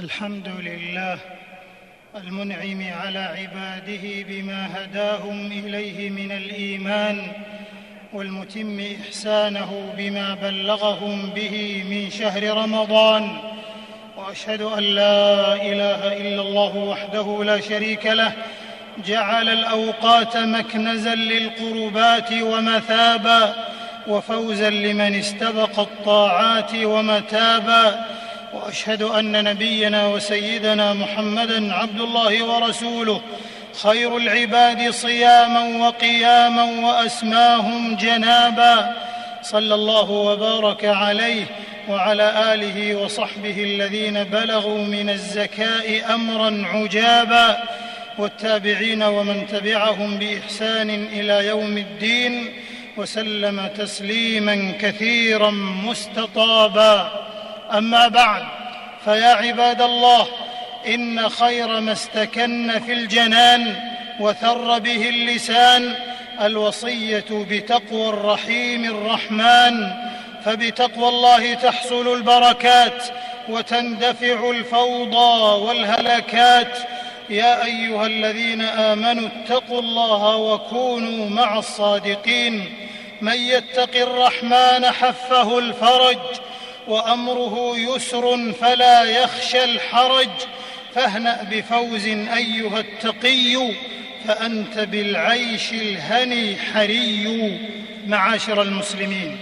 الحمد لله المنعم على عباده بما هداهم إليه من الإيمان والمتم إحسانه بما بلغهم به من شهر رمضان وأشهد أن لا إله إلا الله وحده لا شريك له جعل الأوقات مكنزا للقربات ومثابا وفوزا لمن استبق الطاعات ومتابا وأشهد أن نبينا وسيدنا محمدا عبد الله ورسوله خير العباد صياما وقياما وأسماهم جنابا. صلى الله وبارك عليه وعلى آله وصحبه الذين بلغوا من الزكاء امرا عجابا. والتابعين ومن تبعهم بإحسان إلى يوم الدين وسلم تسليما كثيرا مستطابا. أما بعد فيا عباد الله إن خير ما استكن في الجنان وثر به اللسان الوصية بتقوى الرحيم الرحمن فبتقوى الله تحصل البركات وتندفع الفوضى والهلكات يا أيها الذين آمنوا اتقوا الله وكونوا مع الصادقين. من يتق الرحمن حفه الفرج وأمره يسر فلا يخشى الحرج فاهنأ بفوز أيها التقي فأنت بالعيش الهني حري. معاشر المسلمين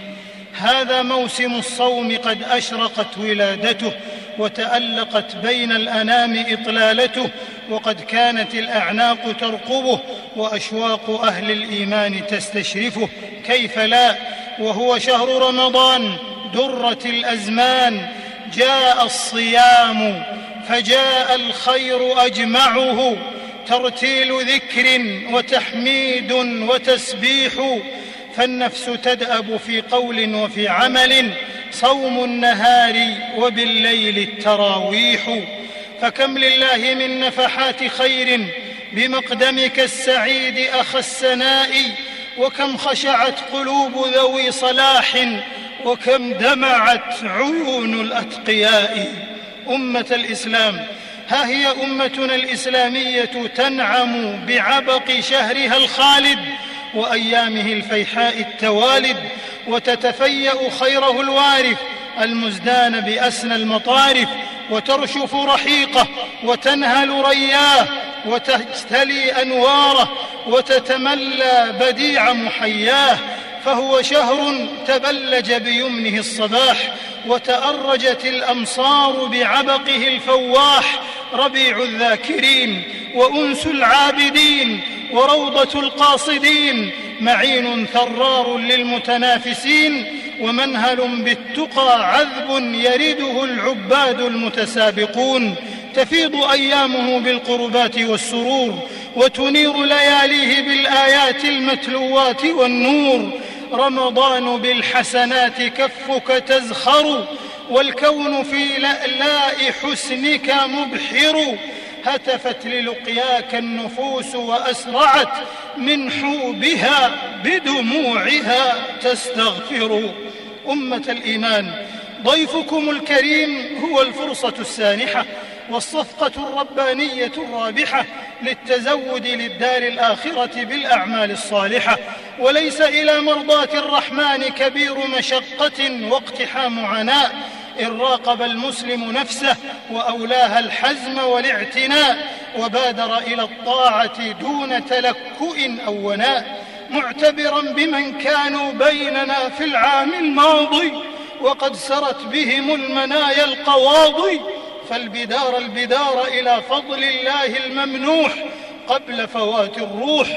هذا موسم الصوم قد أشرقت ولادته وتألقت بين الأنام إطلالته وقد كانت الأعناق ترقبه وأشواق أهل الإيمان تستشرفه. كيف لا؟ وهو شهر رمضان درة الأزمان جاء الصيام فجاء الخير أجمعه ترتيل ذكر وتحميد وتسبيح فالنفس تدأب في قول وفي عمل صوم النهار وبالليل التراويح. فكم لله من نفحات خير بمقدمك السعيد أخ السناء وكم خشعت قلوب ذوي صلاح وكم دمعت عيون الأتقياء أمة الإسلام. ها هي أمتنا الإسلامية تنعم بعبق شهرها الخالد وأيامه الفيحاء التوالد وتتفيأ خيره الوارث المزدان بأسنى المطارف وترشف رحيقه وتنهل رياه وتجتلي أنواره وتتملى بديع محياه. فهو شهر تبلج بيمنه الصباح وتأرجت الأمصار بعبقه الفواح ربيع الذاكرين وأنس العابدين وروضة القاصدين معين ثرار للمتنافسين ومنهل بالتقى عذب يرده العباد المتسابقون تفيض أيامه بالقربات والسرور وتنير لياليه بالآيات المتلوات والنور رمضان بالحسنات كفك تزخر والكون في لألاء حسنك مبحر. هتفت للقياك النفوس وأسرعت من حوبها بدموعها تستغفر. أمة الإيمان ضيفكم الكريم هو الفرصة السانحة. والصفقة الربانية الرابحة للتزود للدار الآخرة بالأعمال الصالحة وليس إلى مرضاة الرحمن كبير مشقة واقتحام عناء إن راقب المسلم نفسه وأولاها الحزم والاعتناء وبادر إلى الطاعة دون تلكؤ أو وناء معتبرا بمن كانوا بيننا في العام الماضي وقد سرت بهم المنايا القواضي فالبدار البدار إلى فضل الله الممنوح قبل فوات الروح.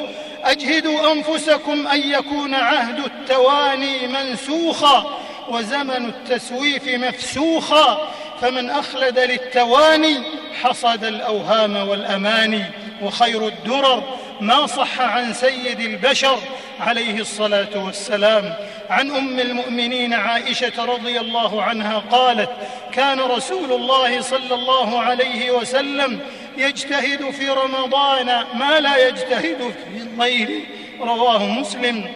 أجهدوا أنفسكم أن يكون عهد التواني منسوخا وزمن التسويف مفسوخا. فمن أخلد للتواني حصد الأوهام والأماني وخير الدرر. ما صح عن سيد البشر عليه الصلاة والسلام. عن أم المؤمنين عائشة رضي الله عنها قالت كان رسول الله صلى الله عليه وسلم يجتهد في رمضان ما لا يجتهد في الليل رواه مسلم.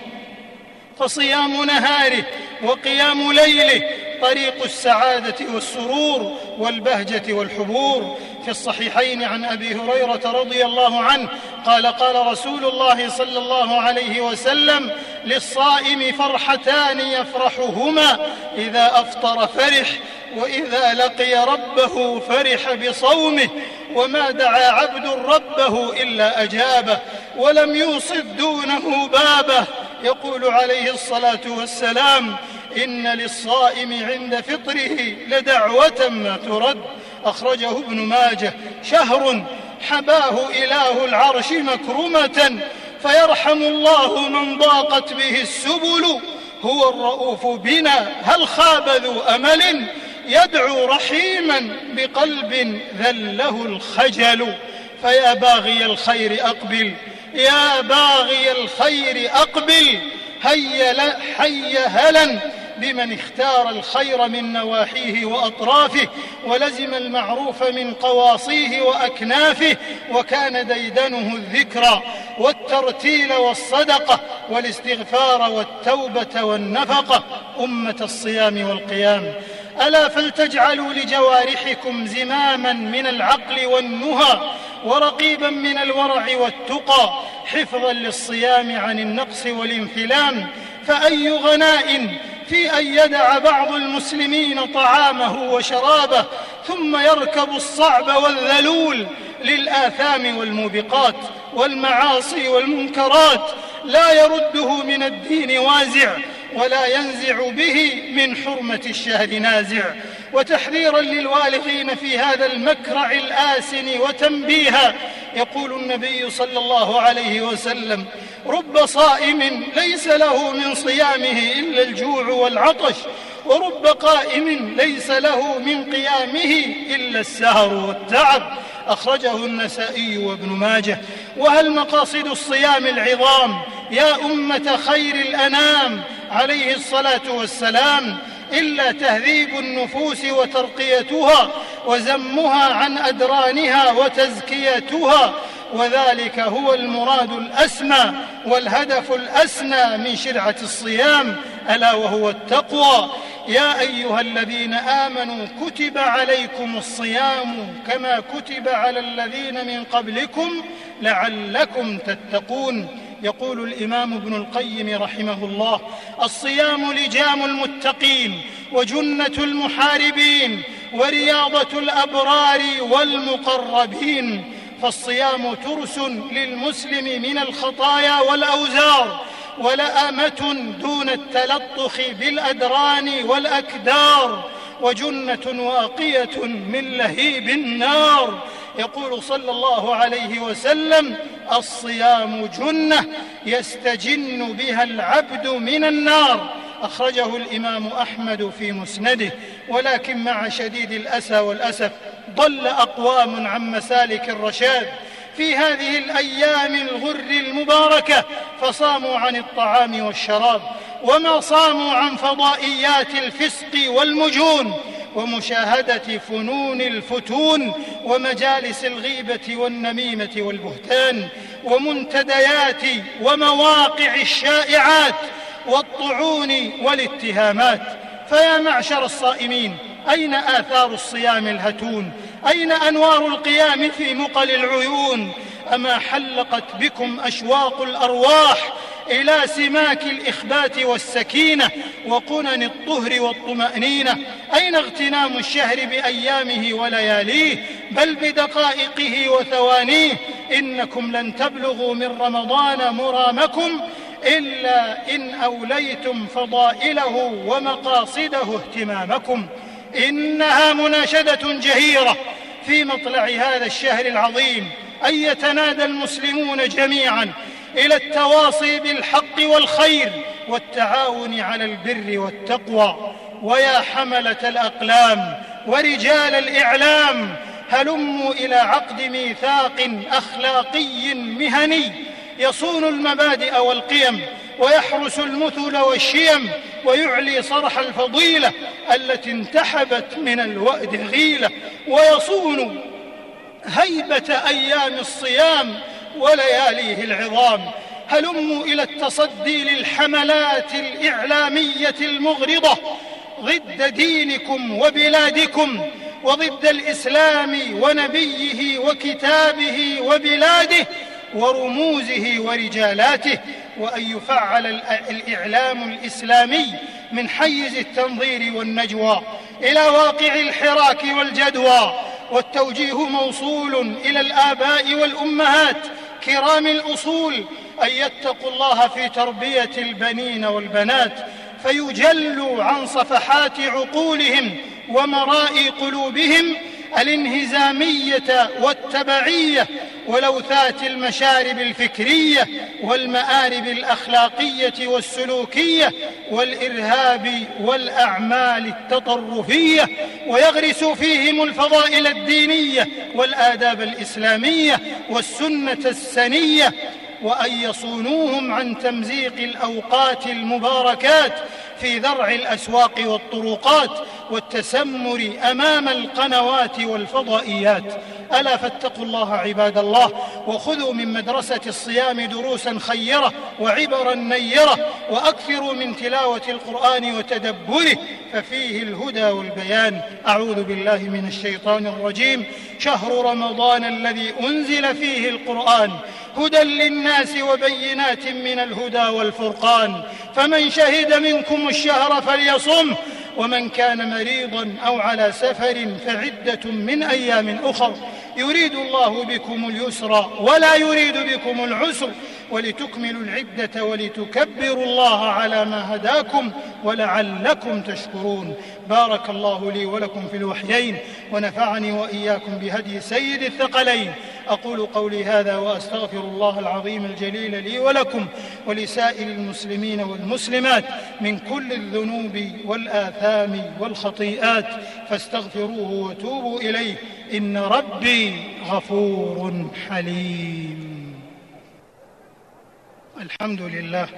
فصيام نهاره وقيام ليله طريق السعادة والسرور والبهجة والحبور. في الصحيحين عن أبي هريرة رضي الله عنه قال قال رسول الله صلى الله عليه وسلم للصائم فرحتان يفرحهما إذا أفطر فرح وإذا لقي ربه فرح بصومه وما دعا عبد ربه إلا أجابه ولم يوصد دونه بابه يقول عليه الصلاة والسلام إن للصائم عند فطره لدعوة ما ترد أخرجه ابن ماجه. شهر حباه إله العرش مكرمة فيرحم الله من ضاقت به السبل. هو الرؤوف بنا هل خاب ذو أمل؟ يدعو رحيما بقلب ذله الخجل. فيا باغي الخير أقبل يا باغي الخير أقبل. هيا حي هلا بمن اختار الخير من نواحيه وأطرافه ولزم المعروف من قواصيه وأكنافه وكان ديدنه الذكرى والترتيل والصدقه والاستغفار والتوبة والنفقه أمة الصيام والقيام ألا فلتجعلوا لجوارحكم زماما من العقل والنهى ورقيبا من الورع والتقى حفظا للصيام عن النقص والانفلام. فأي غناء في أن يدع بعض المسلمين طعامه وشرابه ثم يركب الصعب والذلول للآثام والموبقات والمعاصي والمنكرات. لا يرده من الدين وازع ولا ينزع به من حرمة الشهر نازع. وتحذيرا للوالغين في هذا المكرع الآسن وتنبيها. يقول النبي صلى الله عليه وسلم رب صائم ليس له من صيامه إلا الجوع والعطش ورب قائم ليس له من قيامه إلا السهر والتعب. أخرجه النسائي وابن ماجه. وهل مقاصد الصيام العظام؟ يا أمة خير الأنام عليه الصلاة والسلام. إلا تهذيب النفوس وترقيتها وزمها عن أدرانها وتزكيتها. وذلك هو المراد الأسمى والهدف الأسنى من شرعة الصيام ألا وهو التقوى. يا أيها الذين آمنوا كتب عليكم الصيام كما كتب على الذين من قبلكم لعلكم تتقون. يقول الإمام ابن القيم رحمه الله الصيام لجام المتقين وجنة المحاربين ورياضة الأبرار والمقربين. فالصيام ترس للمسلم من الخطايا والأوزار ولآمة دون التلطخ بالأدران والأكدار وجنة واقية من لهيب النار. يقول صلى الله عليه وسلم الصيام جنة يستجن بها العبد من النار. أخرجه الإمام أحمد في مسنده ولكن مع شديد الأسى والأسف ضل أقوام عن مسالك الرشاد في هذه الأيام الغر المباركة فصاموا عن الطعام والشراب وما صاموا عن فضائيات الفسق والمجون ومشاهدة فنون الفتون ومجالس الغيبة والنميمة والبهتان ومنتديات ومواقع الشائعات والطعون والاتهامات. فيا معشر الصائمين أين آثار الصيام الهتون؟ أين أنوار القيام في مقل العيون؟ أما حلقت بكم أشواق الأرواح إلى سماك الإخبات والسكينة وقنن الطهر والطمأنينة؟ أين اغتنام الشهر بأيامه ولياليه؟ بل بدقائقه وثوانيه؟ إنكم لن تبلغوا من رمضان مرامكم إلا إن أوليتم فضائله ومقاصده اهتمامكم. إنها مناشدة جهيرة في مطلع هذا الشهر العظيم أن يتنادى المسلمون جميعا إلى التواصي بالحق والخير والتعاون على البر والتقوى. ويا حملة الأقلام ورجال الإعلام هلموا إلى عقد ميثاق أخلاقي مهني. يصون المبادئ والقيم ويحرس المثل والشيم ويعلي صرح الفضيلة التي انتحبت من الوأد غيلة ويصون هيبة أيام الصيام ولياليه العظام. هلموا إلى التصدي للحملات الإعلامية المغرضة ضد دينكم وبلادكم وضد الإسلام ونبيه وكتابه وبلاده ورموزه ورجالاته وأن يفعل الإعلام الإسلامي من حيز التنظير والنجوى إلى واقع الحراك والجدوى. والتوجيه موصول إلى الآباء والأمهات كرام الأصول أن يتقوا الله في تربية البنين والبنات فيجلوا عن صفحات عقولهم ومراء قلوبهم الانهزامية والتبعية ولوثات المشارب الفكرية والمآرب الأخلاقية والسلوكية والإرهاب والأعمال التطرفية ويغرس فيهم الفضائل الدينية والآداب الإسلامية والسنة السنية وأن يصونوهم عن تمزيق الأوقات المباركات في ذرع الأسواق والطرقات والتسمر أمام القنوات والفضائيات. ألا فاتقوا الله عباد الله وخذوا من مدرسة الصيام دروسا خيرة وعبرا نيرة وأكثروا من تلاوة القرآن وتدبره ففيه الهدى والبيان. أعوذ بالله من الشيطان الرجيم. شهر رمضان الذي أنزل فيه القرآن هدى للناس وبينات من الهدى والفرقان. فمن شهد منكم الشهر فليصمه ومن كان مريضا أو على سفر فعدة من أيام أخر يريد الله بكم اليسر ولا يريد بكم العسر ولتكملوا العدة ولتكبروا الله على ما هداكم ولعلكم تشكرون. بارك الله لي ولكم في الوحيين ونفعني وإياكم بهدي سيد الثقلين. أقول قولي هذا وأستغفر الله العظيم الجليل لي ولكم ولسائر المسلمين والمسلمات من كل الذنوب والآثام والخطيئات فاستغفروه وتوبوا إليه. إن ربي غفور حليم. الحمد لله.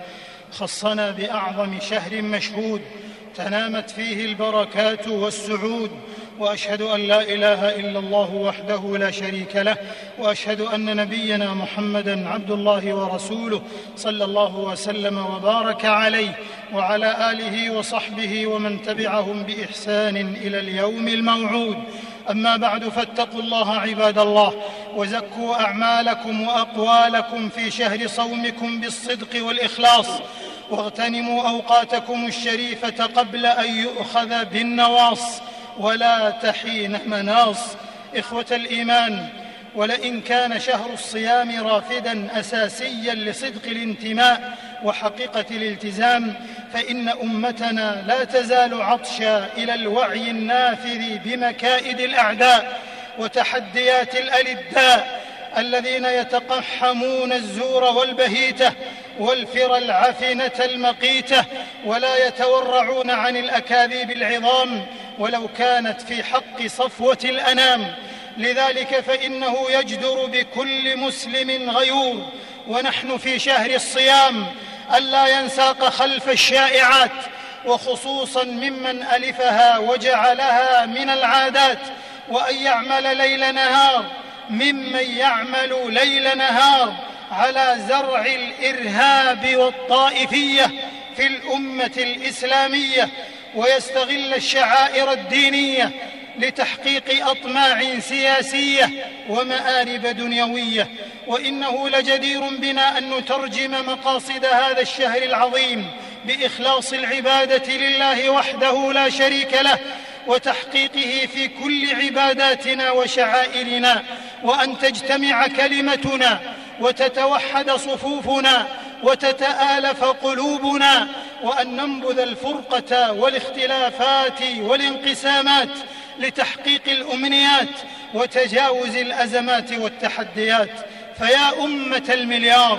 خصنا بأعظم شهر مشهود. تنامت فيه البركات والسعود. وأشهد أن لا إله إلا الله وحده لا شريك له وأشهد أن نبينا محمدا عبد الله ورسوله صلى الله وسلم وبارك عليه وعلى آله وصحبه ومن تبعهم بإحسان إلى اليوم الموعود. أما بعد فاتقوا الله عباد الله وزكوا أعمالكم وأقوالكم في شهر صومكم بالصدق والإخلاص واغتنموا أوقاتكم الشريفة قبل أن يؤخذ بالنواص. ولا تحين مناص. إخوة الإيمان ولئن كان شهر الصيام رافدا أساسيا لصدق الانتماء وحقيقة الالتزام فإن أمتنا لا تزال عطشا إلى الوعي النافذ بمكائد الأعداء وتحديات الألداء الذين يتقحمون الزور والبهيتة والفر العفنة المقيتة ولا يتورعون عن الأكاذيب العظام ولو كانت في حق صفوة الأنام. لذلك فإنه يجدر بكل مسلم غيور. ونحن في شهر الصيام الا ينساق خلف الشائعات. وخصوصا ممن ألفها وجعلها من العادات. وأن يعمل ليل نهار ممن يعمل ليل نهار على زرع الإرهاب والطائفية في الأمة الإسلامية. ويستغل الشعائر الدينية لتحقيق أطماع سياسية ومآرب دنيوية. وإنه لجدير بنا أن نترجم مقاصد هذا الشهر العظيم بإخلاص العبادة لله وحده لا شريك له وتحقيقه في كل عباداتنا وشعائرنا. وأن تجتمع كلمتنا وتتوحد صفوفنا وتتآلف قلوبنا وأن ننبذ الفرقة والاختلافات والانقسامات لتحقيق الأمنيات وتجاوز الأزمات والتحديات. فيا أمة المليار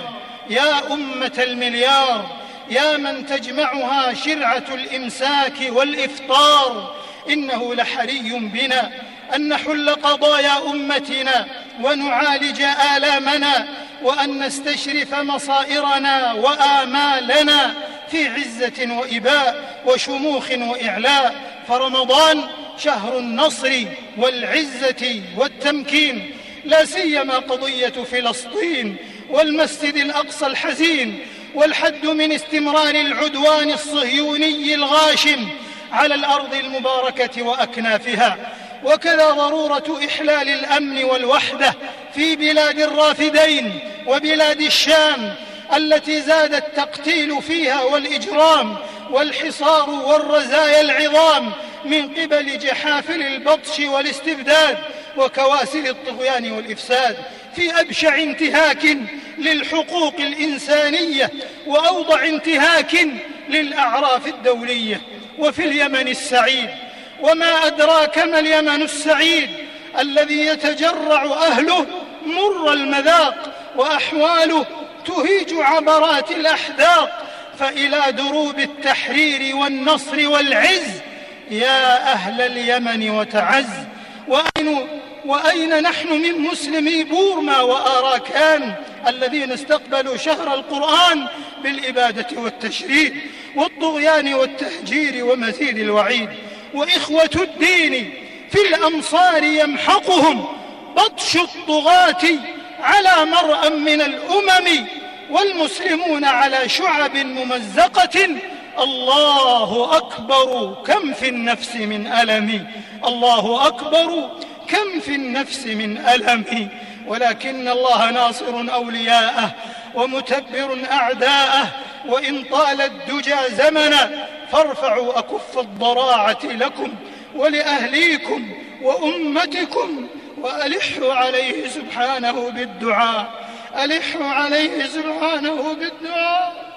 يا أمة المليار يا من تجمعها شرعة الإمساك والإفطار. إنه لحري بنا أن نحل قضايا أمتنا ونعالج آلامنا وأن نستشرف مصائرنا وآمالنا. في عزة وإباء وشموخ وإعلاء فرمضان شهر النصر والعزة والتمكين لا سيما قضية فلسطين والمسجد الأقصى الحزين والحد من استمرار العدوان الصهيوني الغاشم على الأرض المباركة وأكنافها. وكذا ضرورة إحلال الأمن والوحدة في بلاد الرافدين وبلاد الشام التي زاد التقتيل فيها والإجرام والحصار والرزايا العظام من قبل جحافل البطش والاستبداد وكواسل الطغيان والإفساد في أبشع انتهاك للحقوق الإنسانية وأوضع انتهاك للأعراف الدولية وفي اليمن السعيد وما أدراك ما اليمن السعيد الذي يتجرع أهله مر المذاق وأحواله تهيج عبرات الأحداق فإلى دروب التحرير والنصر والعز يا أهل اليمن وتعز واين وأين نحن من مسلمي بورما واراكان الذين استقبلوا شهر القرآن بالإبادة والتشريد والطغيان والتهجير ومزيد الوعيد وإخوة الدين في الأمصار يمحقهم بطش الطغاة على مرأى من الأمم والمسلمون على شعب ممزقة. الله أكبر. كم في النفس من ألم؟ الله أكبر. كم في النفس من ألم؟ ولكن الله ناصر أولياءه ومتبر أعداءه. وإن طال الدجى زمنا فارفعوا أكف الضراعة لكم ولأهليكم وأمتكم. والحوا عليه سبحانه بالدعاء الحوا عليه سبحانه بالدعاء.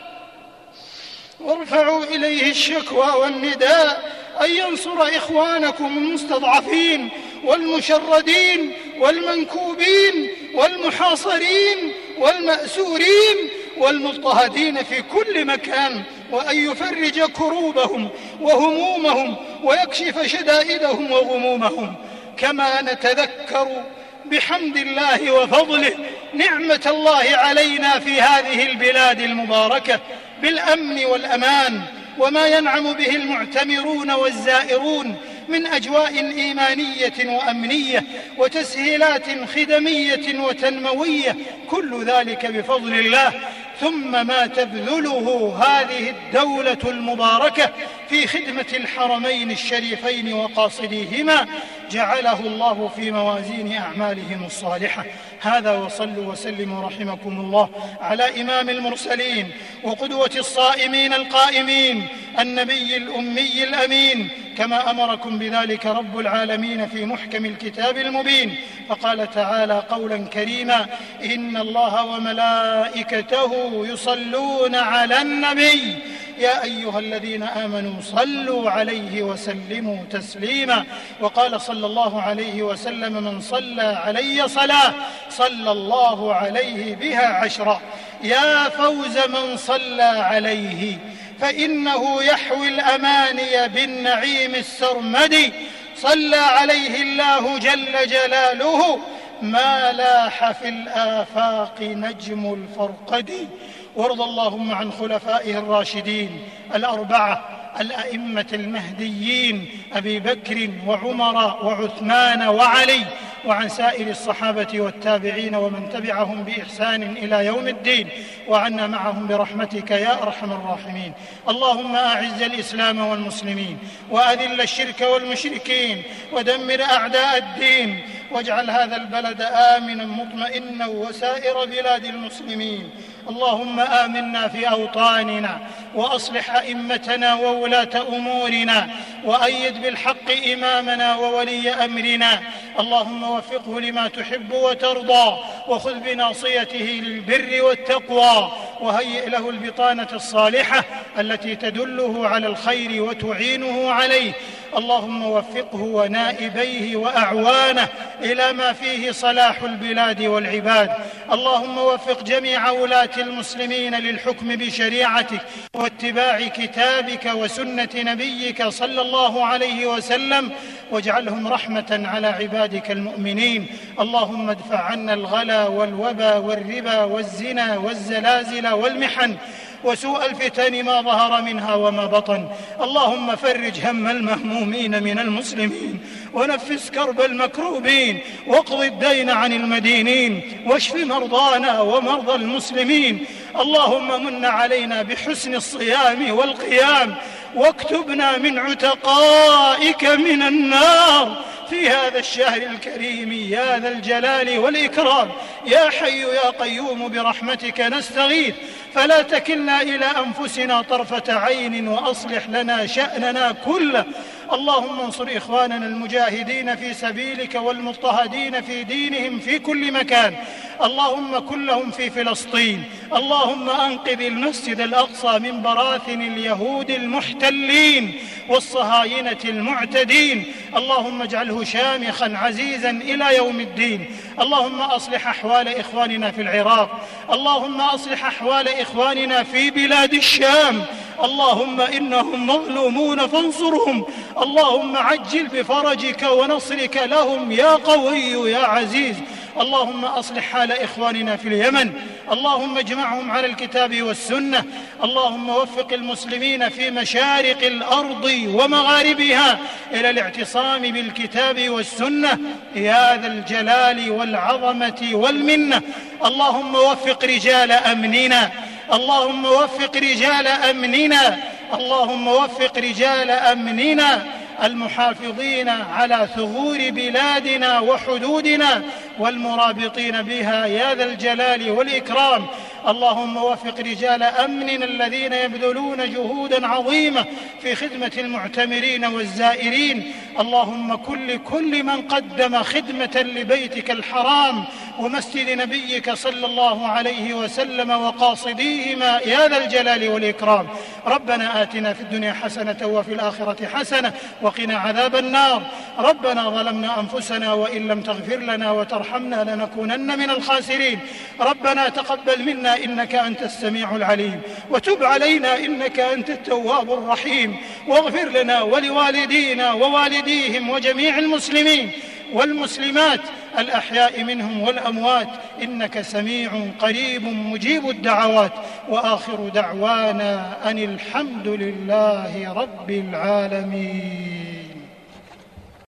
وارفعوا إليه الشكوى والنداء أن ينصر إخوانكم المستضعفين والمشردين والمنكوبين والمحاصرين والمأسورين والمضطهدين في كل مكان وأن يفرج كروبهم وهمومهم ويكشف شدائدهم وغمومهم. كما نتذكر بحمد الله وفضله نعمة الله علينا في هذه البلاد المباركة بالأمن والأمان وما ينعم به المعتمرون والزائرون من أجواء إيمانية وأمنية وتسهيلات خدمية وتنموية كل ذلك بفضل الله. ثم ما تبذله هذه الدولة المباركة في خدمة الحرمين الشريفين وقاصديهما جعله الله في موازين أعمالهم الصالحة. هذا وصلوا وسلموا رحمكم الله على إمام المرسلين وقدوة الصائمين القائمين النبي الأمي الأمين كما أمركم بذلك رب العالمين في محكم الكتاب المبين. فقال تعالى قولا كريما إن الله وملائكته يصلون على النبي. يا أيها الذين آمنوا صلوا عليه وسلموا تسليما. وقال صلى الله عليه وسلم من صلى علي صلاة صلى الله عليه بها عشرا يا فوز من صلى عليه. فإنه يحوي الأماني بالنعيم السرمدي. صلى عليه الله جل جلاله ما لاح في الآفاق نجم الفرقد. وارض اللهم عن خلفائه الراشدين الأربعة الأئمة المهديين أبي بكر وعمر وعثمان وعلي. وعن سائر الصحابة والتابعين ومن تبعهم بإحسان إلى يوم الدين وعنا معهم برحمتك يا أرحم الراحمين. اللهم أعز الإسلام والمسلمين وأذل الشرك والمشركين ودمر أعداء الدين واجعل هذا البلد آمنا مطمئنا وسائر بلاد المسلمين. اللهم آمنا في أوطاننا وأصلح أئمتنا وولاة أمورنا وأيد بالحق إمامنا وولي أمرنا. اللهم وفقه لما تحب وترضى وخذ بناصيته للبر والتقوى وهيئ له البطانة الصالحة التي تدله على الخير وتعينه عليه. اللهم وفقه ونائبيه وأعوانه إلى ما فيه صلاح البلاد والعباد. اللهم وفق جميع ولاة المسلمين للحكم بشريعتك واتباع كتابك وسنة نبيك صلى الله عليه وسلم واجعلهم رحمة على عبادك المؤمنين. اللهم ادفع عنا الغلا والوبا والربا والزنا والزلازل والمحن. وسوء الفتن ما ظهر منها وما بطن. اللهم فرج هم المهمومين من المسلمين ونفس كرب المكروبين واقض الدين عن المدينين واشف مرضانا ومرضى المسلمين. اللهم من علينا بحسن الصيام والقيام واكتبنا من عتقائك من النار. في هذا الشهر الكريم يا ذا الجلال والإكرام يا حي يا قيوم برحمتك نستغيث. فلا تكلنا إلى أنفسنا طرفة عين وأصلح لنا شأننا كله. اللهم انصر إخواننا المجاهدين في سبيلك والمضطهدين في دينهم في كل مكان. اللهم كن لهم في فلسطين. اللهم أنقذ المسجد الأقصى من براثن اليهود المحتلين والصهاينة المعتدين. اللهم اجعله شامخا عزيزا إلى يوم الدين. اللهم أصلح أحوال إخواننا في العراق. اللهم أصلح أحوال إخواننا في بلاد الشام. اللهم إنهم مظلومون فانصرهم. اللهم عجل بفرجك ونصرك لهم. يا قوي يا عزيز. اللهم أصلح حال إخواننا في اليمن. اللهم اجمعهم على الكتاب والسنة. اللهم وفق المسلمين في مشارق الأرض ومغاربها إلى الاعتصام بالكتاب والسنة. يا ذا الجلال والعظمة والمنة. اللهم وفق رجال أمننا. اللهم وفق رجال أمننا. اللهم وفق رجال أمننا. المحافظين على ثغور بلادنا وحدودنا والمرابطين بها. يا ذا الجلال والإكرام. اللهم وفق رجال أمن الذين يبذلون جهودا عظيمة في خدمة المعتمرين والزائرين. اللهم كل كل من قدم خدمة لبيتك الحرام ومسجد نبيك صلى الله عليه وسلم وقاصديهما يا ذا الجلال والإكرام. ربنا آتنا في الدنيا حسنة وفي الآخرة حسنة وقنا عذاب النار. ربنا ظلمنا أنفسنا وإن لم تغفر لنا وترحمنا لنكونن من الخاسرين. ربنا تقبل منا إنك أنت السميع العليم. وتب علينا إنك أنت التواب الرحيم. واغفر لنا ولوالدينا ووالديهم وجميع المسلمين والمسلمات الأحياء منهم والأموات. إنك سميع قريب مجيب الدعوات. وآخر دعوانا أن الحمد لله رب العالمين.